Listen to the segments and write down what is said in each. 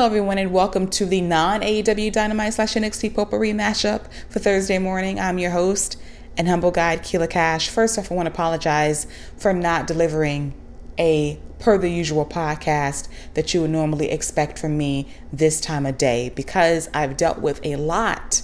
Hello, everyone, and welcome to the non AEW Dynamite slash NXT Potpourri mashup for Thursday morning. I'm your host and humble guide, Keila Cash. First off, I want to apologize for not delivering a per the usual podcast that you would normally expect from me this time of day because I've dealt with a lot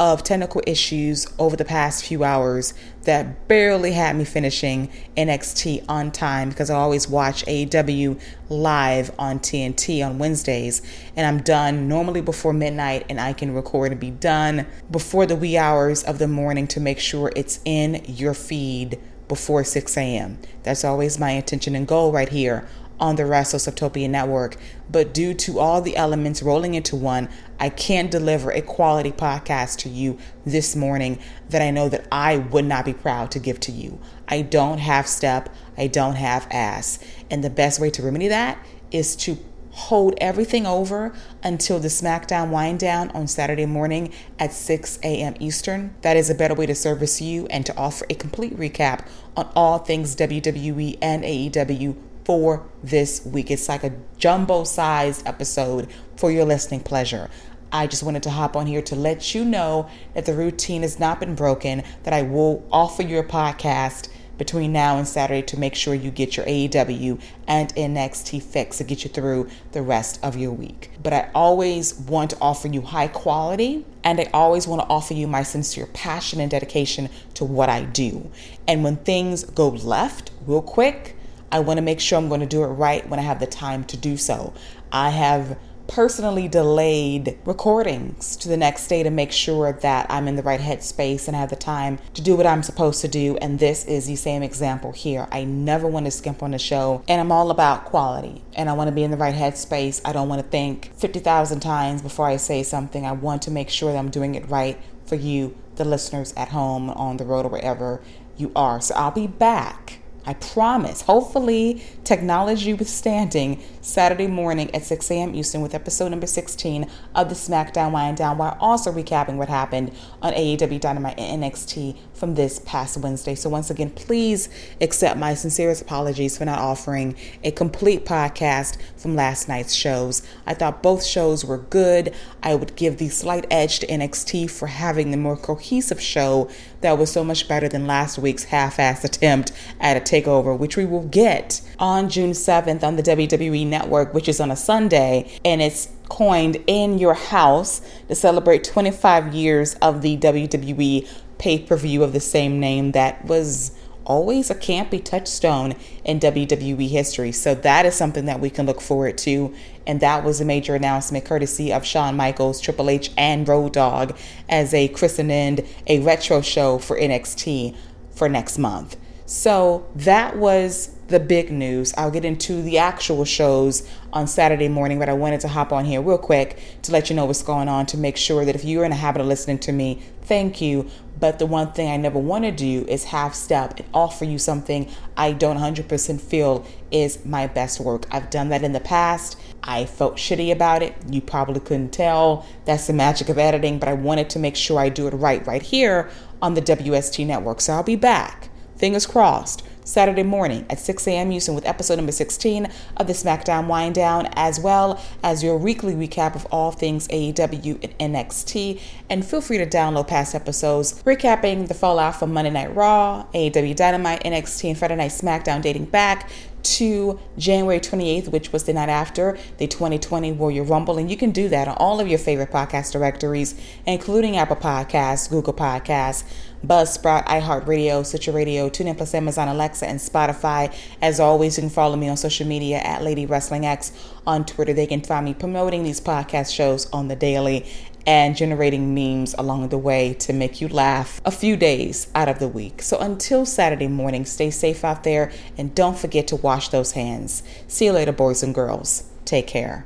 of technical issues over the past few hours that barely had me finishing NXT on time because I always watch AEW live on TNT on Wednesdays and I'm done normally before midnight and I can record and be done before the wee hours of the morning to make sure it's in your feed before 6 a.m. That's always my intention and goal right here on the WrestleSoptopia Network. But due to all the elements rolling into one, I can't deliver a quality podcast to you this morning that I know that I would not be proud to give to you. I don't have step, I don't have ass. And the best way to remedy that is to hold everything over until the SmackDown WineDown on Saturday morning at 6 a.m. Eastern. That is a better way to service you and to offer a complete recap on all things WWE and AEW for this week. It's like a jumbo sized episode for your listening pleasure. I just wanted to hop on here to let you know that the routine has not been broken, that I will offer you a podcast between now and Saturday to make sure you get your AEW and NXT fix to get you through the rest of your week. But I always want to offer you high quality and I always want to offer you my sincere passion and dedication to what I do. And when things go left real quick, I want to make sure I'm going to do it right when I have the time to do so. I have personally delayed recordings to the next day to make sure that I'm in the right headspace and have the time to do what I'm supposed to do. And this is the same example here. I never want to skimp on the show, and I'm all about quality. And I want to be in the right headspace. I don't want to think 50,000 times before I say something. I want to make sure that I'm doing it right for you, the listeners at home, on the road, or wherever you are. So I'll be back I promise, hopefully, technology withstanding, Saturday morning at 6 a.m. Eastern with episode number 16 of the SmackDown WineDown, while also recapping what happened on AEW Dynamite and NXT from this past Wednesday. So, once again, please accept my sincerest apologies for not offering a complete podcast from last night's shows. I thought both shows were good. I would give the slight edge to NXT for having the more cohesive show that was so much better than last week's half assed attempt at a takeover, which we will get on June 7th on the WWE Network, which is on a Sunday, and it's coined in your house to celebrate 25 years of the WWE pay per view of the same name that was always a campy touchstone in WWE history. So that is something that we can look forward to. And that was a major announcement courtesy of Shawn Michaels, Triple H, and Road Dogg as a christened a retro show for NXT for next month. So that was the big news. I'll get into the actual shows on Saturday morning, but I wanted to hop on here real quick to let you know what's going on to make sure that if you're in a habit of listening to me, thank you. But the one thing I never want to do is half step and offer you something I don't 100% feel is my best work. I've done that in the past. I felt shitty about it. You probably couldn't tell. That's the magic of editing, but I wanted to make sure I do it right right here on the WST network. So I'll be back. Fingers crossed Saturday morning at 6 a.m. Houston with episode number 16 of the SmackDown WineDown, as well as your weekly recap of all things AEW and NXT. And feel free to download past episodes recapping the fallout from Monday Night Raw, AEW Dynamite, NXT, and Friday Night SmackDown dating back to January 28th, which was the night after the 2020 Royal Rumble. And you can do that on all of your favorite podcast directories, including Apple Podcasts, Google Podcasts, Buzzsprout, iHeartRadio, Stitcher Radio, TuneIn Plus Amazon Alexa, and Spotify. As always, you can follow me on social media at Lady Wrestling X on Twitter. They can find me promoting these podcast shows on the daily and generating memes along the way to make you laugh a few days out of the week. So until Saturday morning, stay safe out there and don't forget to wash those hands. See you later, boys and girls. Take care.